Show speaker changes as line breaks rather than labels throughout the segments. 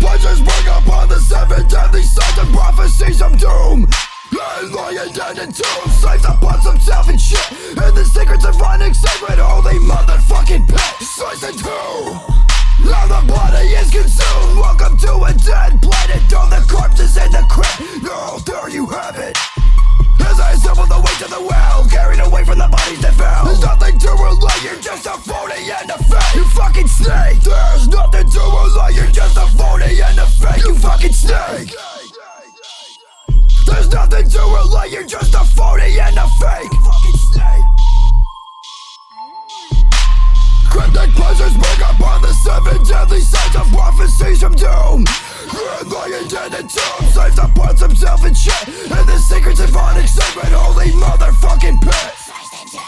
pleasures bring upon the seven deadly sins and prophecies of doom. And lying dead in tombs, slaves upon himself and shit. And the secrets of running sacred, holy motherfucking pit. Slice in two. Now the body is consumed. Welcome to a dead planet. Throw the corpses in the crypt. Now there you have it. As I assemble the weight of the well, carried away from the bodies that fell. There's nothing to relay, you're just a phony and a fake. You fucking snake. There's Snake. There's nothing to relay, you're just a phony and a fake. Fucking snake. Cryptic pleasures bring upon the seven deadly sins of prophecies from doom. And lying dead in tombs, slaves upon himself and shit. And the secrets of onyx sacred holy motherfucking pit.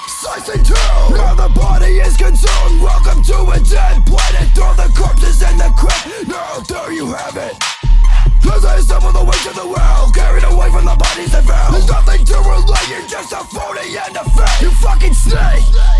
Slice in two. Now the body is consumed. Welcome to a dead planet. Throw the corpses in the crypt. Now there you have it. As I assemble the weight of the well, carried away from the bodies that fell. There's nothing to relay, you're just a phony and a fake. You fucking snake.